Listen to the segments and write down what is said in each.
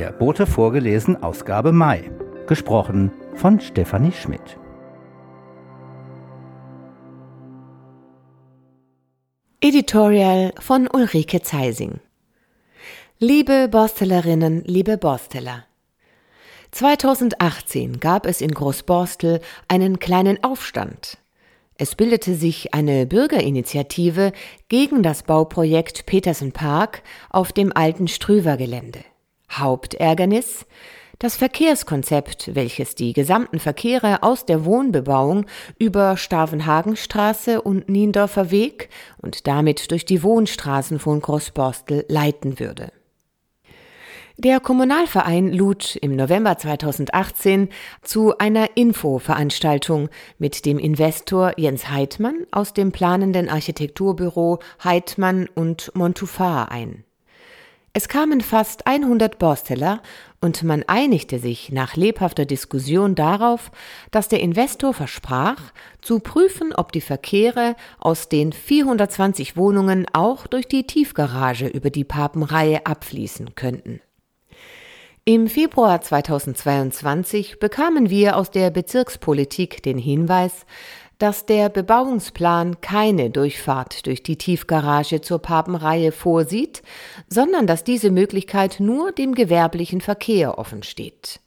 Der Bote vorgelesen, Ausgabe Mai. Gesprochen von Stefanie Schmidt. Editorial von Ulrike Zeising. Liebe Borstellerinnen, liebe Borsteller. 2018 gab es in Großborstel einen kleinen Aufstand. Es bildete sich eine Bürgerinitiative gegen das Bauprojekt Petersen Park auf dem alten Strüver-Gelände. Hauptärgernis? Das Verkehrskonzept, welches die gesamten Verkehre aus der Wohnbebauung über Stavenhagenstraße und Niendorfer Weg und damit durch die Wohnstraßen von Großborstel leiten würde. Der Kommunalverein lud im November 2018 zu einer Infoveranstaltung mit dem Investor Jens Heidmann aus dem planenden Architekturbüro Heidmann und Montufar ein. Es kamen fast 100 Borsteller und man einigte sich nach lebhafter Diskussion darauf, dass der Investor versprach, zu prüfen, ob die Verkehre aus den 420 Wohnungen auch durch die Tiefgarage über die Papenreihe abfließen könnten. Im Februar 2022 bekamen wir aus der Bezirkspolitik den Hinweis, dass der Bebauungsplan keine Durchfahrt durch die Tiefgarage zur Papenreihe vorsieht, sondern dass diese Möglichkeit nur dem gewerblichen Verkehr offen steht.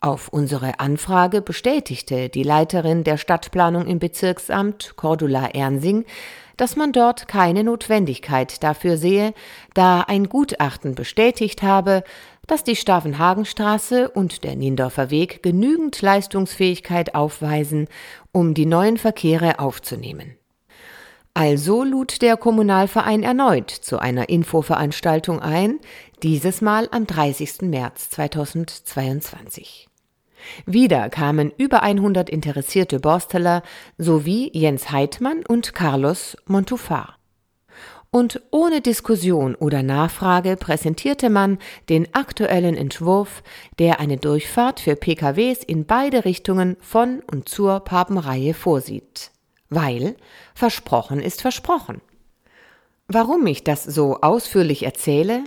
Auf unsere Anfrage bestätigte die Leiterin der Stadtplanung im Bezirksamt, Cordula Ernsing, dass man dort keine Notwendigkeit dafür sehe, da ein Gutachten bestätigt habe, dass die Stavenhagenstraße und der Niendorfer Weg genügend Leistungsfähigkeit aufweisen, um die neuen Verkehre aufzunehmen. Also lud der Kommunalverein erneut zu einer Infoveranstaltung ein, dieses Mal am 30. März 2022. Wieder kamen über 100 interessierte Borsteller sowie Jens Heidmann und Carlos Montufar und ohne Diskussion oder Nachfrage präsentierte man den aktuellen Entwurf, der eine Durchfahrt für PKWs in beide Richtungen von und zur Papenreihe vorsieht. Weil versprochen ist versprochen. Warum ich das so ausführlich erzähle?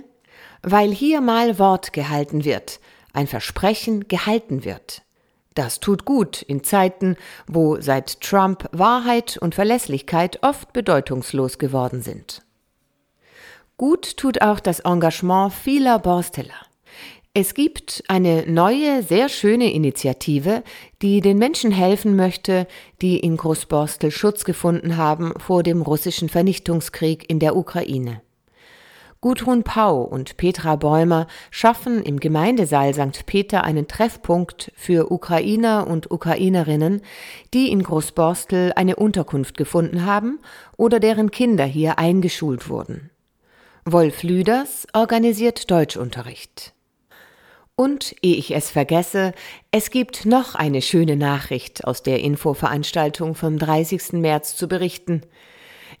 Weil hier mal Wort gehalten wird, ein Versprechen gehalten wird. Das tut gut in Zeiten, wo seit Trump Wahrheit und Verlässlichkeit oft bedeutungslos geworden sind. Gut tut auch das Engagement vieler Borsteller. Es gibt eine neue, sehr schöne Initiative, die den Menschen helfen möchte, die in Großborstel Schutz gefunden haben vor dem russischen Vernichtungskrieg in der Ukraine. Gudrun Pau und Petra Bäumer schaffen im Gemeindesaal St. Peter einen Treffpunkt für Ukrainer und Ukrainerinnen, die in Großborstel eine Unterkunft gefunden haben oder deren Kinder hier eingeschult wurden. Wolf Lüders organisiert Deutschunterricht. Und, ehe ich es vergesse, es gibt noch eine schöne Nachricht aus der Infoveranstaltung vom 30. März zu berichten.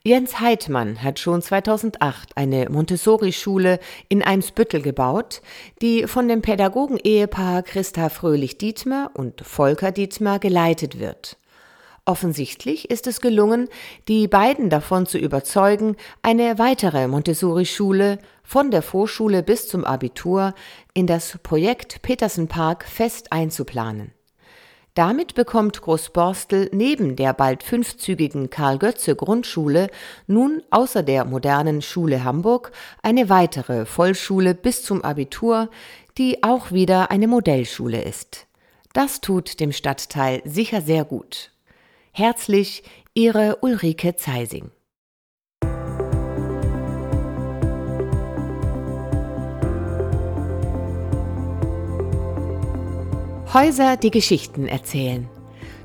Jens Heidmann hat schon 2008 eine Montessori-Schule in Eimsbüttel gebaut, die von dem Pädagogen-Ehepaar Christa Fröhlich-Dietmer und Volker Dietmer geleitet wird. Offensichtlich ist es gelungen, die beiden davon zu überzeugen, eine weitere Montessori-Schule von der Vorschule bis zum Abitur in das Projekt Petersen Park fest einzuplanen. Damit bekommt Großborstel neben der bald fünfzügigen Karl-Götze-Grundschule nun außer der modernen Schule Hamburg eine weitere Vollschule bis zum Abitur, die auch wieder eine Modellschule ist. Das tut dem Stadtteil sicher sehr gut. Herzlich, Ihre Ulrike Zeising. Häuser, die Geschichten erzählen.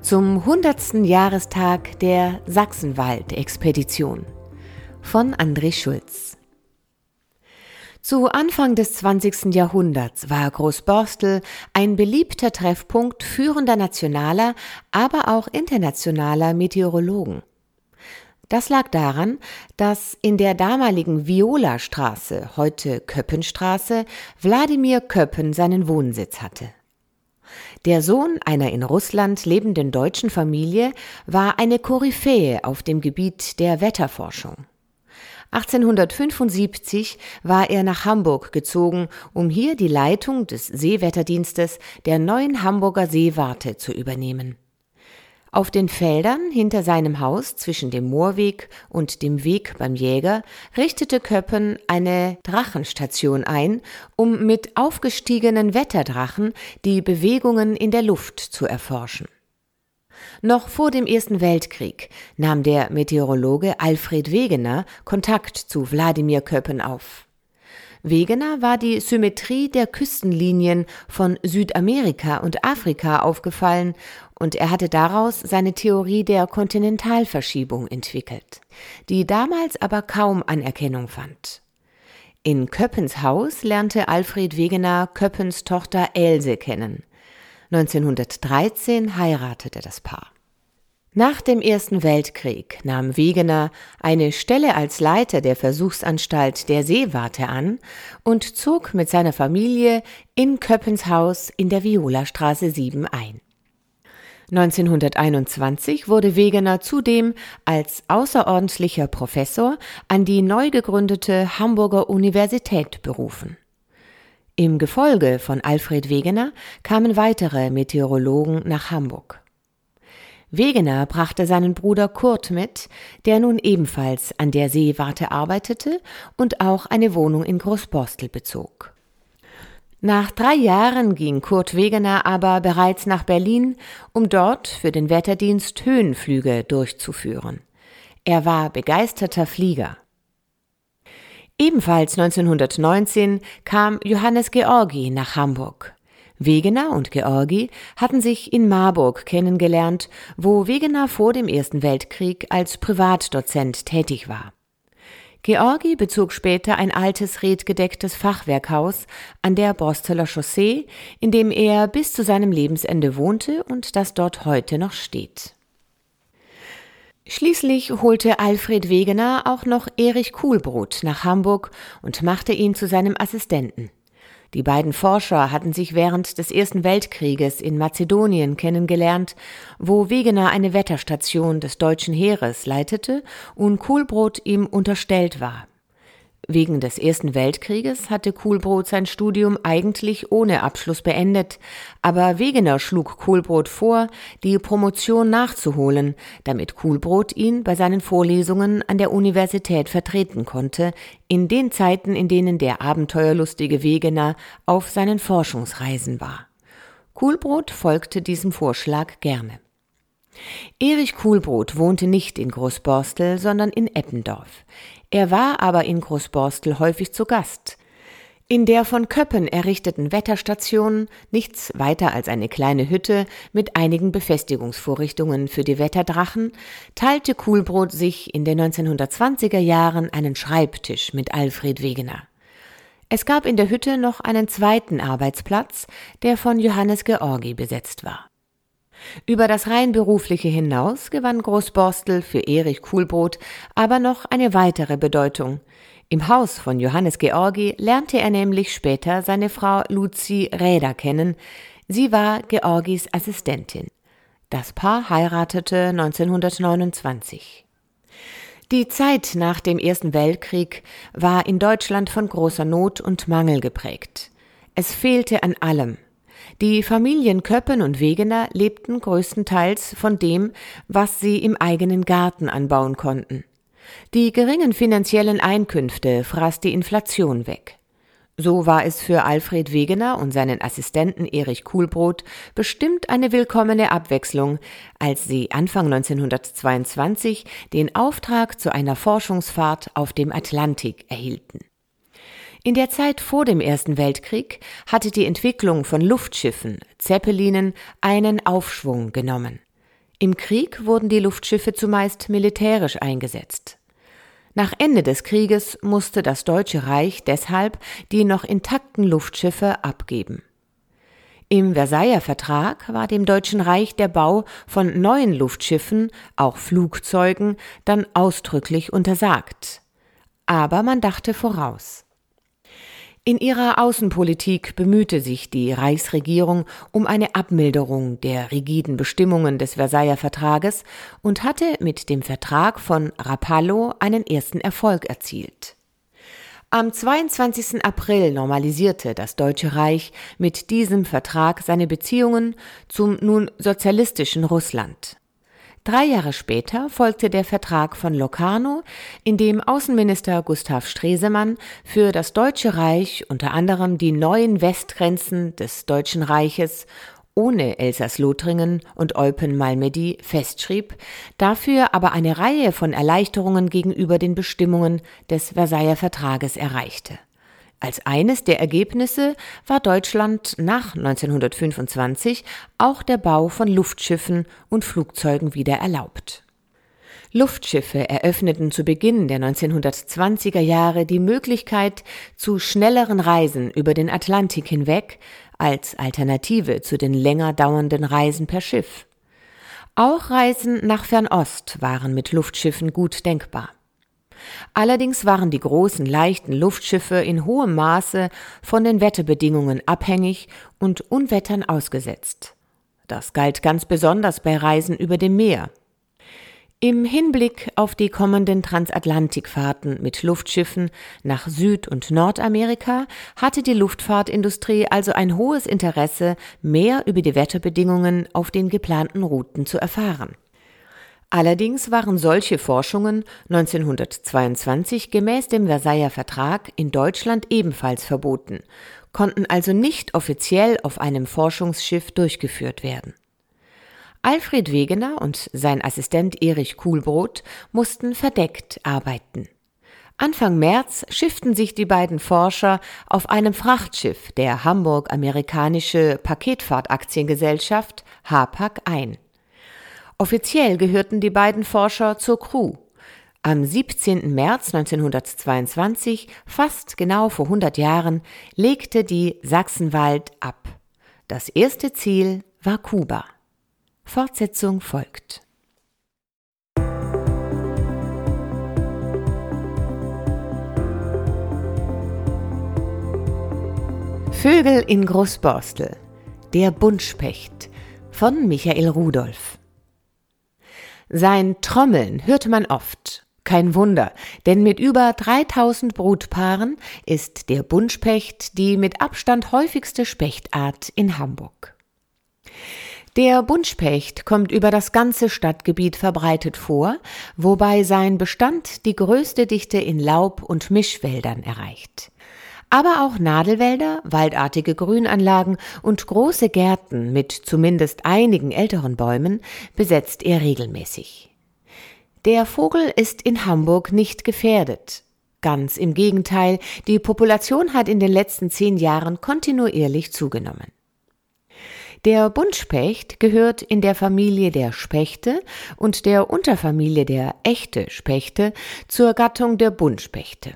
Zum 100. Jahrestag der Sachsenwald-Expedition von André Schulz. Zu Anfang des 20. Jahrhunderts war Großborstel ein beliebter Treffpunkt führender nationaler, aber auch internationaler Meteorologen. Das lag daran, dass in der damaligen Viola-Straße, heute Köppenstraße, Wladimir Köppen seinen Wohnsitz hatte. Der Sohn einer in Russland lebenden deutschen Familie war eine Koryphäe auf dem Gebiet der Wetterforschung. 1875 war er nach Hamburg gezogen, um hier die Leitung des Seewetterdienstes der neuen Hamburger Seewarte zu übernehmen. Auf den Feldern hinter seinem Haus zwischen dem Moorweg und dem Weg beim Jäger richtete Köppen eine Drachenstation ein, um mit aufgestiegenen Wetterdrachen die Bewegungen in der Luft zu erforschen. Noch vor dem Ersten Weltkrieg nahm der Meteorologe Alfred Wegener Kontakt zu Wladimir Köppen auf. Wegener war die Symmetrie der Küstenlinien von Südamerika und Afrika aufgefallen und er hatte daraus seine Theorie der Kontinentalverschiebung entwickelt, die damals aber kaum Anerkennung fand. In Köppens Haus lernte Alfred Wegener Köppens Tochter Else kennen. 1913 heiratete das Paar. Nach dem Ersten Weltkrieg nahm Wegener eine Stelle als Leiter der Versuchsanstalt der Seewarte an und zog mit seiner Familie in Köppens Haus in der Violastraße 7 ein. 1921 wurde Wegener zudem als außerordentlicher Professor an die neu gegründete Hamburger Universität berufen. Im Gefolge von Alfred Wegener kamen weitere Meteorologen nach Hamburg. Wegener brachte seinen Bruder Kurt mit, der nun ebenfalls an der Seewarte arbeitete und auch eine Wohnung in Großborstel bezog. Nach drei Jahren ging Kurt Wegener aber bereits nach Berlin, um dort für den Wetterdienst Höhenflüge durchzuführen. Er war begeisterter Flieger. Ebenfalls 1919 kam Johannes Georgi nach Hamburg. Wegener und Georgi hatten sich in Marburg kennengelernt, wo Wegener vor dem Ersten Weltkrieg als Privatdozent tätig war. Georgi bezog später ein altes redgedecktes Fachwerkhaus an der Borsteler Chaussee, in dem er bis zu seinem Lebensende wohnte und das dort heute noch steht. Schließlich holte Alfred Wegener auch noch Erich Kuhlbrot nach Hamburg und machte ihn zu seinem Assistenten. Die beiden Forscher hatten sich während des Ersten Weltkrieges in Mazedonien kennengelernt, wo Wegener eine Wetterstation des deutschen Heeres leitete und Kohlbrot ihm unterstellt war. Wegen des Ersten Weltkrieges hatte Kuhlbrot sein Studium eigentlich ohne Abschluss beendet, aber Wegener schlug Kuhlbrot vor, die Promotion nachzuholen, damit Kuhlbrot ihn bei seinen Vorlesungen an der Universität vertreten konnte, in den Zeiten, in denen der abenteuerlustige Wegener auf seinen Forschungsreisen war. Kuhlbrot folgte diesem Vorschlag gerne. Erich Kuhlbrot wohnte nicht in Großborstel, sondern in Eppendorf. Er war aber in Großborstel häufig zu Gast. In der von Köppen errichteten Wetterstation, nichts weiter als eine kleine Hütte mit einigen Befestigungsvorrichtungen für die Wetterdrachen, teilte Kuhlbrot sich in den 1920er Jahren einen Schreibtisch mit Alfred Wegener. Es gab in der Hütte noch einen zweiten Arbeitsplatz, der von Johannes Georgi besetzt war. Über das rein berufliche hinaus gewann Großborstel für Erich Kuhlbrot aber noch eine weitere Bedeutung. Im Haus von Johannes Georgi lernte er nämlich später seine Frau Luzi Räder kennen. Sie war Georgis Assistentin. Das Paar heiratete 1929. Die Zeit nach dem Ersten Weltkrieg war in Deutschland von großer Not und Mangel geprägt. Es fehlte an allem. Die Familien Köppen und Wegener lebten größtenteils von dem, was sie im eigenen Garten anbauen konnten. Die geringen finanziellen Einkünfte fraß die Inflation weg. So war es für Alfred Wegener und seinen Assistenten Erich Kuhlbrot bestimmt eine willkommene Abwechslung, als sie Anfang 1922 den Auftrag zu einer Forschungsfahrt auf dem Atlantik erhielten. In der Zeit vor dem Ersten Weltkrieg hatte die Entwicklung von Luftschiffen, Zeppelinen, einen Aufschwung genommen. Im Krieg wurden die Luftschiffe zumeist militärisch eingesetzt. Nach Ende des Krieges musste das Deutsche Reich deshalb die noch intakten Luftschiffe abgeben. Im Versailler Vertrag war dem Deutschen Reich der Bau von neuen Luftschiffen, auch Flugzeugen, dann ausdrücklich untersagt. Aber man dachte voraus. In ihrer Außenpolitik bemühte sich die Reichsregierung um eine Abmilderung der rigiden Bestimmungen des Versailler Vertrages und hatte mit dem Vertrag von Rapallo einen ersten Erfolg erzielt. Am 22. April normalisierte das Deutsche Reich mit diesem Vertrag seine Beziehungen zum nun sozialistischen Russland. Drei Jahre später folgte der Vertrag von Locarno, in dem Außenminister Gustav Stresemann für das Deutsche Reich unter anderem die neuen Westgrenzen des Deutschen Reiches ohne Elsass-Lothringen und Eupen-Malmedy festschrieb, dafür aber eine Reihe von Erleichterungen gegenüber den Bestimmungen des Versailler Vertrages erreichte. Als eines der Ergebnisse war Deutschland nach 1925 auch der Bau von Luftschiffen und Flugzeugen wieder erlaubt. Luftschiffe eröffneten zu Beginn der 1920er Jahre die Möglichkeit zu schnelleren Reisen über den Atlantik hinweg als Alternative zu den länger dauernden Reisen per Schiff. Auch Reisen nach Fernost waren mit Luftschiffen gut denkbar. Allerdings waren die großen leichten Luftschiffe in hohem Maße von den Wetterbedingungen abhängig und Unwettern ausgesetzt. Das galt ganz besonders bei Reisen über dem Meer. Im Hinblick auf die kommenden Transatlantikfahrten mit Luftschiffen nach Süd- und Nordamerika hatte die Luftfahrtindustrie also ein hohes Interesse, mehr über die Wetterbedingungen auf den geplanten Routen zu erfahren. Allerdings waren solche Forschungen 1922 gemäß dem Versailler Vertrag in Deutschland ebenfalls verboten, konnten also nicht offiziell auf einem Forschungsschiff durchgeführt werden. Alfred Wegener und sein Assistent Erich Kuhlbrot mussten verdeckt arbeiten. Anfang März schifften sich die beiden Forscher auf einem Frachtschiff der Hamburg-Amerikanische Paketfahrtaktiengesellschaft HAPAC ein. Offiziell gehörten die beiden Forscher zur Crew. Am 17. März 1922, fast genau vor 100 Jahren, legte die Sachsenwald ab. Das erste Ziel war Kuba. Fortsetzung folgt. Vögel in Großborstel. Der Buntspecht von Michael Rudolph. Sein Trommeln hört man oft. Kein Wunder, denn mit über 3000 Brutpaaren ist der Buntspecht die mit Abstand häufigste Spechtart in Hamburg. Der Buntspecht kommt über das ganze Stadtgebiet verbreitet vor, wobei sein Bestand die größte Dichte in Laub- und Mischwäldern erreicht aber auch Nadelwälder, waldartige Grünanlagen und große Gärten mit zumindest einigen älteren Bäumen besetzt er regelmäßig. Der Vogel ist in Hamburg nicht gefährdet. Ganz im Gegenteil, die Population hat in den letzten zehn Jahren kontinuierlich zugenommen. Der Buntspecht gehört in der Familie der Spechte und der Unterfamilie der Echte Spechte zur Gattung der Buntspechte.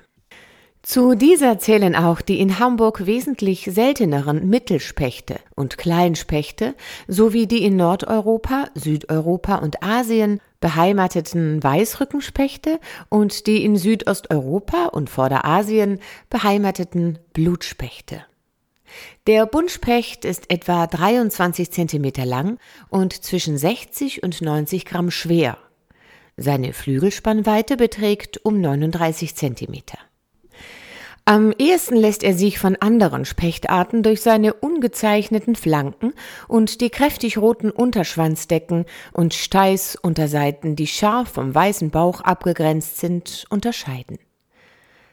Zu dieser zählen auch die in Hamburg wesentlich selteneren Mittelspechte und Kleinspechte sowie die in Nordeuropa, Südeuropa und Asien beheimateten Weißrückenspechte und die in Südosteuropa und Vorderasien beheimateten Blutspechte. Der Buntspecht ist etwa 23 Zentimeter lang und zwischen 60 und 90 Gramm schwer. Seine Flügelspannweite beträgt um 39 Zentimeter. Am ehesten lässt er sich von anderen Spechtarten durch seine ungezeichneten Flanken und die kräftig roten Unterschwanzdecken und Steißunterseiten, die scharf vom weißen Bauch abgegrenzt sind, unterscheiden.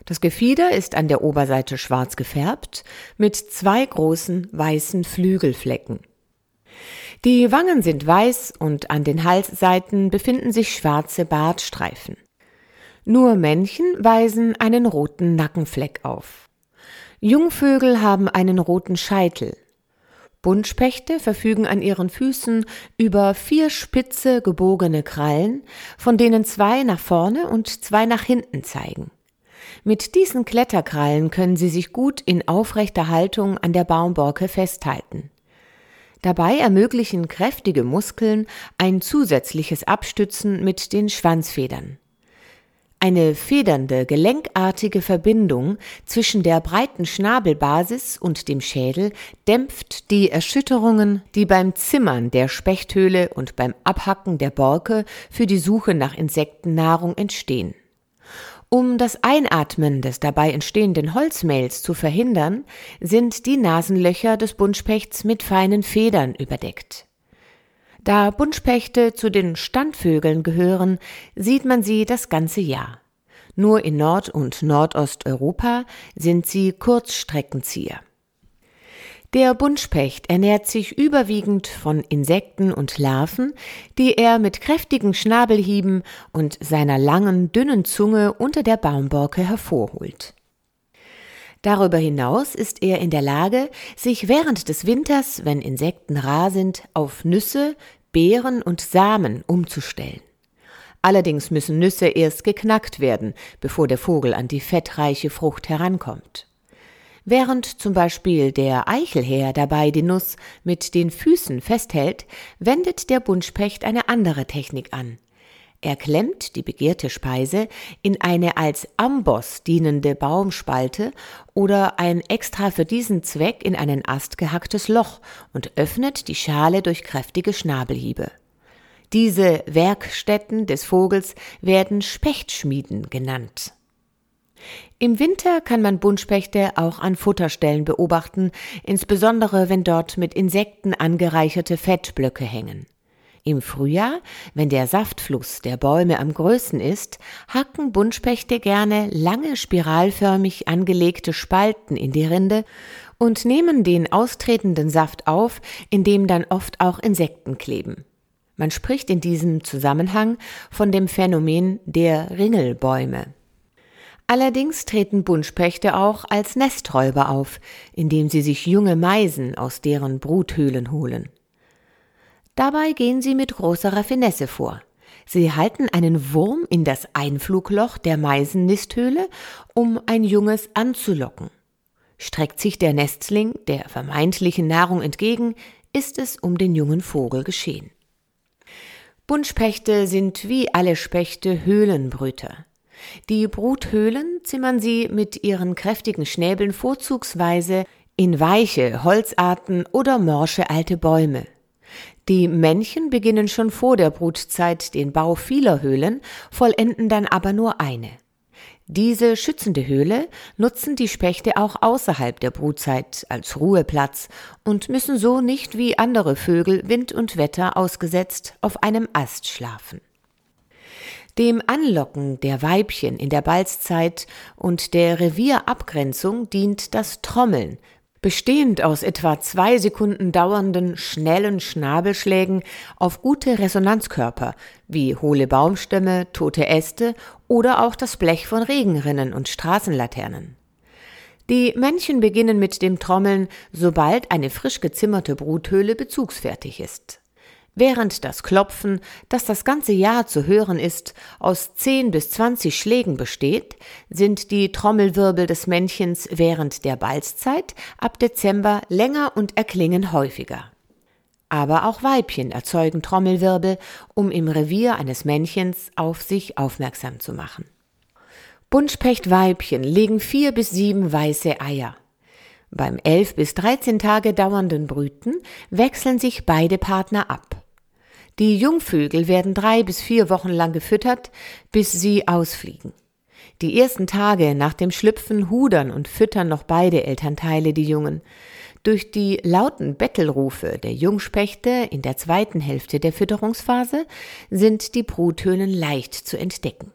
Das Gefieder ist an der Oberseite schwarz gefärbt, mit zwei großen weißen Flügelflecken. Die Wangen sind weiß und an den Halsseiten befinden sich schwarze Bartstreifen. Nur Männchen weisen einen roten Nackenfleck auf. Jungvögel haben einen roten Scheitel. Buntspechte verfügen an ihren Füßen über vier spitze gebogene Krallen, von denen zwei nach vorne und zwei nach hinten zeigen. Mit diesen Kletterkrallen können sie sich gut in aufrechter Haltung an der Baumborke festhalten. Dabei ermöglichen kräftige Muskeln ein zusätzliches Abstützen mit den Schwanzfedern. Eine federnde, gelenkartige Verbindung zwischen der breiten Schnabelbasis und dem Schädel dämpft die Erschütterungen, die beim Zimmern der Spechthöhle und beim Abhacken der Borke für die Suche nach Insektennahrung entstehen. Um das Einatmen des dabei entstehenden Holzmehls zu verhindern, sind die Nasenlöcher des Buntspechts mit feinen Federn überdeckt. Da Buntspechte zu den Standvögeln gehören, sieht man sie das ganze Jahr. Nur in Nord- und Nordosteuropa sind sie Kurzstreckenzieher. Der Buntspecht ernährt sich überwiegend von Insekten und Larven, die er mit kräftigen Schnabelhieben und seiner langen, dünnen Zunge unter der Baumborke hervorholt. Darüber hinaus ist er in der Lage, sich während des Winters, wenn Insekten rar sind, auf Nüsse, Beeren und Samen umzustellen. Allerdings müssen Nüsse erst geknackt werden, bevor der Vogel an die fettreiche Frucht herankommt. Während zum Beispiel der Eichelhäher dabei die Nuss mit den Füßen festhält, wendet der Buntspecht eine andere Technik an. Er klemmt die begehrte Speise in eine als Amboss dienende Baumspalte oder ein extra für diesen Zweck in einen Ast gehacktes Loch und öffnet die Schale durch kräftige Schnabelhiebe. Diese Werkstätten des Vogels werden Spechtschmieden genannt. Im Winter kann man Buntspechte auch an Futterstellen beobachten, insbesondere wenn dort mit Insekten angereicherte Fettblöcke hängen. Im Frühjahr, wenn der Saftfluss der Bäume am größten ist, hacken Buntspechte gerne lange spiralförmig angelegte Spalten in die Rinde und nehmen den austretenden Saft auf, in dem dann oft auch Insekten kleben. Man spricht in diesem Zusammenhang von dem Phänomen der Ringelbäume. Allerdings treten Buntspechte auch als Nesträuber auf, indem sie sich junge Meisen aus deren Bruthöhlen holen. Dabei gehen sie mit großer Raffinesse vor. Sie halten einen Wurm in das Einflugloch der Meisennisthöhle, um ein Junges anzulocken. Streckt sich der Nestling der vermeintlichen Nahrung entgegen, ist es um den jungen Vogel geschehen. Buntspechte sind wie alle Spechte Höhlenbrüter. Die Bruthöhlen zimmern sie mit ihren kräftigen Schnäbeln vorzugsweise in weiche Holzarten oder morsche alte Bäume. Die Männchen beginnen schon vor der Brutzeit den Bau vieler Höhlen, vollenden dann aber nur eine. Diese schützende Höhle nutzen die Spechte auch außerhalb der Brutzeit als Ruheplatz und müssen so nicht wie andere Vögel Wind und Wetter ausgesetzt auf einem Ast schlafen. Dem Anlocken der Weibchen in der Balzzeit und der Revierabgrenzung dient das Trommeln, bestehend aus etwa zwei Sekunden dauernden schnellen Schnabelschlägen auf gute Resonanzkörper wie hohle Baumstämme, tote Äste oder auch das Blech von Regenrinnen und Straßenlaternen. Die Männchen beginnen mit dem Trommeln, sobald eine frisch gezimmerte Bruthöhle bezugsfertig ist. Während das Klopfen, das das ganze Jahr zu hören ist, aus 10 bis 20 Schlägen besteht, sind die Trommelwirbel des Männchens während der Balzzeit ab Dezember länger und erklingen häufiger. Aber auch Weibchen erzeugen Trommelwirbel, um im Revier eines Männchens auf sich aufmerksam zu machen. Buntspechtweibchen legen vier bis sieben weiße Eier. Beim elf bis dreizehn Tage dauernden Brüten wechseln sich beide Partner ab. Die Jungvögel werden drei bis vier Wochen lang gefüttert, bis sie ausfliegen. Die ersten Tage nach dem Schlüpfen hudern und füttern noch beide Elternteile die Jungen. Durch die lauten Bettelrufe der Jungspechte in der zweiten Hälfte der Fütterungsphase sind die Bruthöhlen leicht zu entdecken.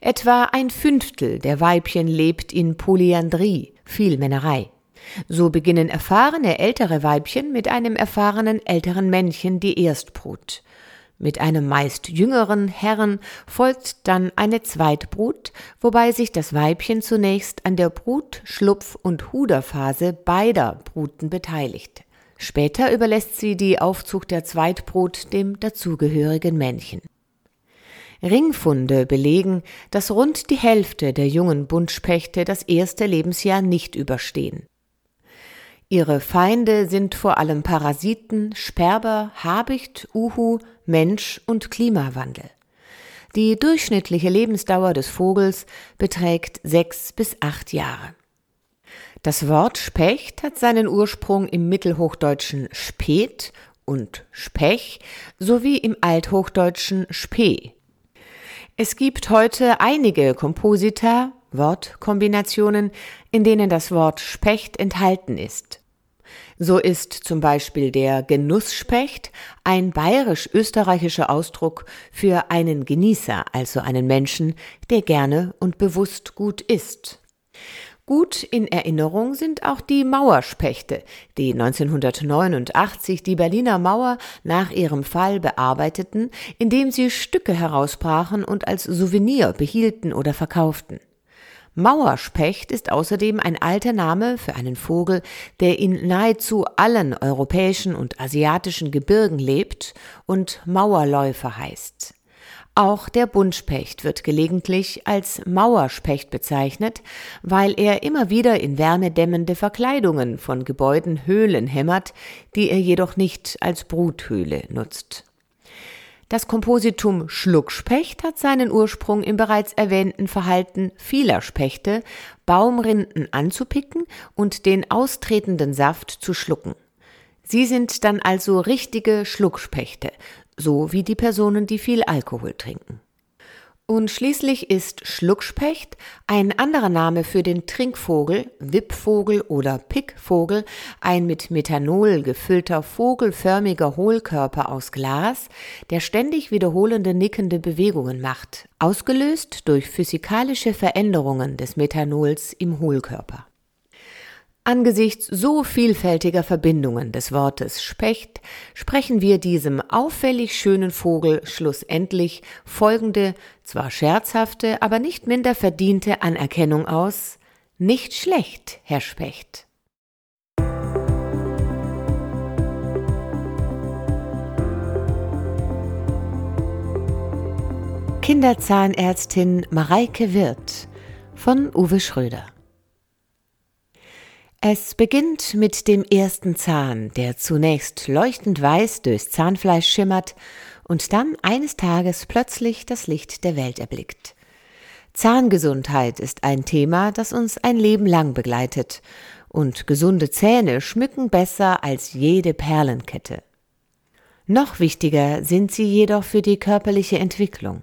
Etwa ein Fünftel der Weibchen lebt in Polyandrie, Vielmännerei. So beginnen erfahrene ältere Weibchen mit einem erfahrenen älteren Männchen die Erstbrut. Mit einem meist jüngeren Herren folgt dann eine Zweitbrut, wobei sich das Weibchen zunächst an der Brut-, Schlupf- und Huderphase beider Bruten beteiligt. Später überlässt sie die Aufzucht der Zweitbrut dem dazugehörigen Männchen. Ringfunde belegen, dass rund die Hälfte der jungen Buntspechte das erste Lebensjahr nicht überstehen. Ihre Feinde sind vor allem Parasiten, Sperber, Habicht, Uhu, Mensch und Klimawandel. Die durchschnittliche Lebensdauer des Vogels beträgt sechs bis acht Jahre. Das Wort Specht hat seinen Ursprung im mittelhochdeutschen Spät und Spech sowie im althochdeutschen Spee. Es gibt heute einige Komposita, Wortkombinationen, in denen das Wort Specht enthalten ist. So ist zum Beispiel der Genussspecht ein bayerisch-österreichischer Ausdruck für einen Genießer, also einen Menschen, der gerne und bewusst gut isst. Gut in Erinnerung sind auch die Mauerspechte, die 1989 die Berliner Mauer nach ihrem Fall bearbeiteten, indem sie Stücke herausbrachen und als Souvenir behielten oder verkauften. Mauerspecht ist außerdem ein alter Name für einen Vogel, der in nahezu allen europäischen und asiatischen Gebirgen lebt und Mauerläufer heißt. Auch der Buntspecht wird gelegentlich als Mauerspecht bezeichnet, weil er immer wieder in wärmedämmende Verkleidungen von Gebäuden Höhlen hämmert, die er jedoch nicht als Bruthöhle nutzt. Das Kompositum Schluckspecht hat seinen Ursprung im bereits erwähnten Verhalten vieler Spechte, Baumrinden anzupicken und den austretenden Saft zu schlucken. Sie sind dann also richtige Schluckspechte, so wie die Personen, die viel Alkohol trinken. Und schließlich ist Schluckspecht ein anderer Name für den Trinkvogel, Wippvogel oder Pickvogel, ein mit Methanol gefüllter vogelförmiger Hohlkörper aus Glas, der ständig wiederholende nickende Bewegungen macht, ausgelöst durch physikalische Veränderungen des Methanols im Hohlkörper. Angesichts so vielfältiger Verbindungen des Wortes Specht sprechen wir diesem auffällig schönen Vogel schlussendlich folgende, zwar scherzhafte, aber nicht minder verdiente Anerkennung aus. Nicht schlecht, Herr Specht. Kinderzahnärztin Mareike Wirth von Uwe Schröder es beginnt mit dem ersten Zahn, der zunächst leuchtend weiß durchs Zahnfleisch schimmert und dann eines Tages plötzlich das Licht der Welt erblickt. Zahngesundheit ist ein Thema, das uns ein Leben lang begleitet, und gesunde Zähne schmücken besser als jede Perlenkette. Noch wichtiger sind sie jedoch für die körperliche Entwicklung.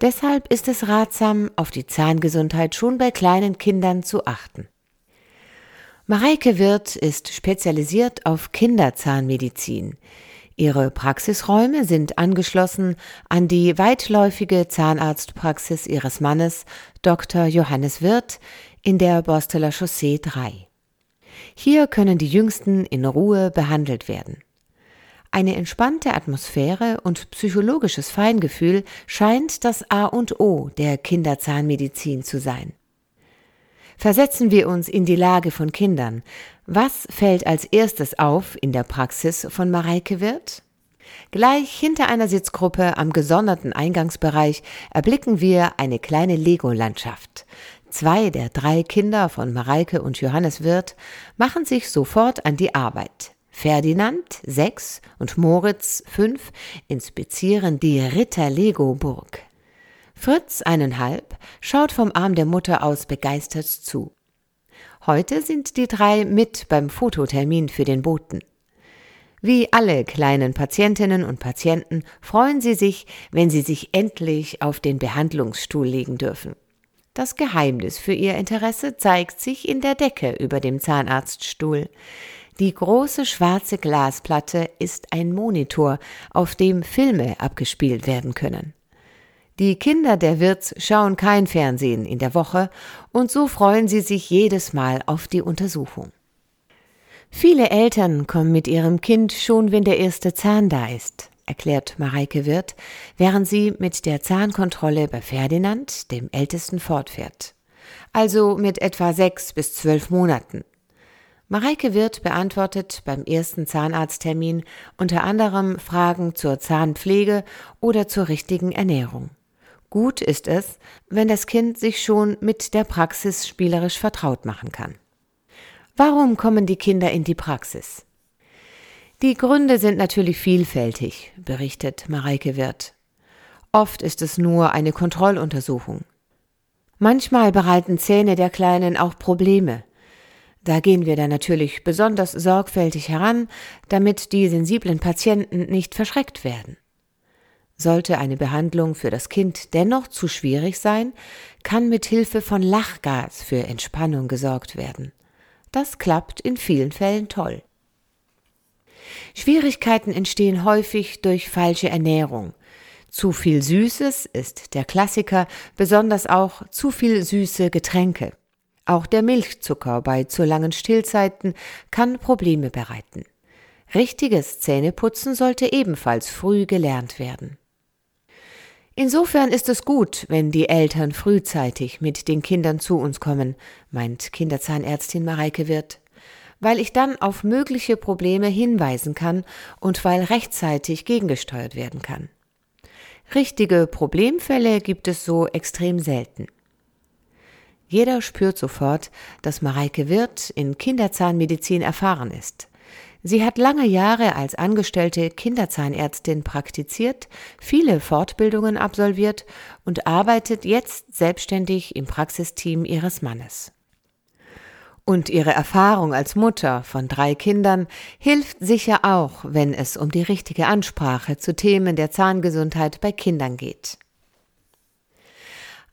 Deshalb ist es ratsam, auf die Zahngesundheit schon bei kleinen Kindern zu achten. Mareike Wirth ist spezialisiert auf Kinderzahnmedizin. Ihre Praxisräume sind angeschlossen an die weitläufige Zahnarztpraxis ihres Mannes, Dr. Johannes Wirth, in der Borsteler Chaussee 3. Hier können die Jüngsten in Ruhe behandelt werden. Eine entspannte Atmosphäre und psychologisches Feingefühl scheint das A und O der Kinderzahnmedizin zu sein. Versetzen wir uns in die Lage von Kindern. Was fällt als erstes auf in der Praxis von Mareike Wirth? Gleich hinter einer Sitzgruppe am gesonderten Eingangsbereich erblicken wir eine kleine Lego-Landschaft. Zwei der drei Kinder von Mareike und Johannes Wirth machen sich sofort an die Arbeit. Ferdinand, sechs, und Moritz, fünf, inspizieren die Ritter-Lego-Burg. Fritz, eineinhalb, schaut vom Arm der Mutter aus begeistert zu. Heute sind die drei mit beim Fototermin für den Boten. Wie alle kleinen Patientinnen und Patienten freuen sie sich, wenn sie sich endlich auf den Behandlungsstuhl legen dürfen. Das Geheimnis für ihr Interesse zeigt sich in der Decke über dem Zahnarztstuhl. Die große schwarze Glasplatte ist ein Monitor, auf dem Filme abgespielt werden können. Die Kinder der Wirts schauen kein Fernsehen in der Woche und so freuen sie sich jedes Mal auf die Untersuchung. Viele Eltern kommen mit ihrem Kind schon, wenn der erste Zahn da ist, erklärt Mareike Wirth, während sie mit der Zahnkontrolle bei Ferdinand, dem Ältesten, fortfährt. Also mit etwa sechs bis zwölf Monaten. Mareike Wirth beantwortet beim ersten Zahnarzttermin unter anderem Fragen zur Zahnpflege oder zur richtigen Ernährung. Gut ist es, wenn das Kind sich schon mit der Praxis spielerisch vertraut machen kann. Warum kommen die Kinder in die Praxis? Die Gründe sind natürlich vielfältig, berichtet Mareike Wirth. Oft ist es nur eine Kontrolluntersuchung. Manchmal bereiten Zähne der Kleinen auch Probleme. Da gehen wir dann natürlich besonders sorgfältig heran, damit die sensiblen Patienten nicht verschreckt werden. Sollte eine Behandlung für das Kind dennoch zu schwierig sein, kann mit Hilfe von Lachgas für Entspannung gesorgt werden. Das klappt in vielen Fällen toll. Schwierigkeiten entstehen häufig durch falsche Ernährung. Zu viel Süßes ist der Klassiker, besonders auch zu viel süße Getränke. Auch der Milchzucker bei zu langen Stillzeiten kann Probleme bereiten. Richtiges Zähneputzen sollte ebenfalls früh gelernt werden. Insofern ist es gut, wenn die Eltern frühzeitig mit den Kindern zu uns kommen, meint Kinderzahnärztin Mareike Wirth weil ich dann auf mögliche Probleme hinweisen kann und weil rechtzeitig gegengesteuert werden kann. Richtige Problemfälle gibt es so extrem selten. Jeder spürt sofort, dass Mareike Wirth in Kinderzahnmedizin erfahren ist. Sie hat lange Jahre als angestellte Kinderzahnärztin praktiziert, viele Fortbildungen absolviert und arbeitet jetzt selbstständig im Praxisteam ihres Mannes. Und ihre Erfahrung als Mutter von drei Kindern hilft sicher auch, wenn es um die richtige Ansprache zu Themen der Zahngesundheit bei Kindern geht.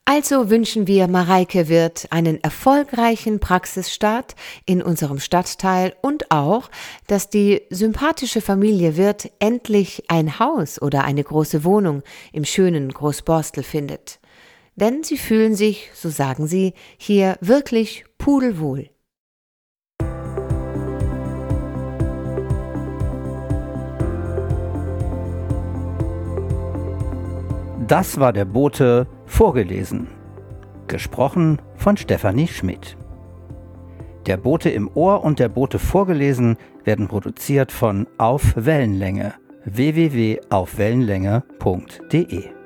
Also wünschen wir Mareike Wirth einen erfolgreichen Praxisstart in unserem Stadtteil und auch, dass die sympathische Familie Wirth endlich ein Haus oder eine große Wohnung im schönen Großborstel findet. Denn sie fühlen sich, so sagen sie, hier wirklich pudelwohl. Das war der Bote vorgelesen. Gesprochen von Stefanie Schmidt. Der Bote im Ohr und der Bote vorgelesen werden produziert von Auf Wellenlänge www.aufwellenlänge.de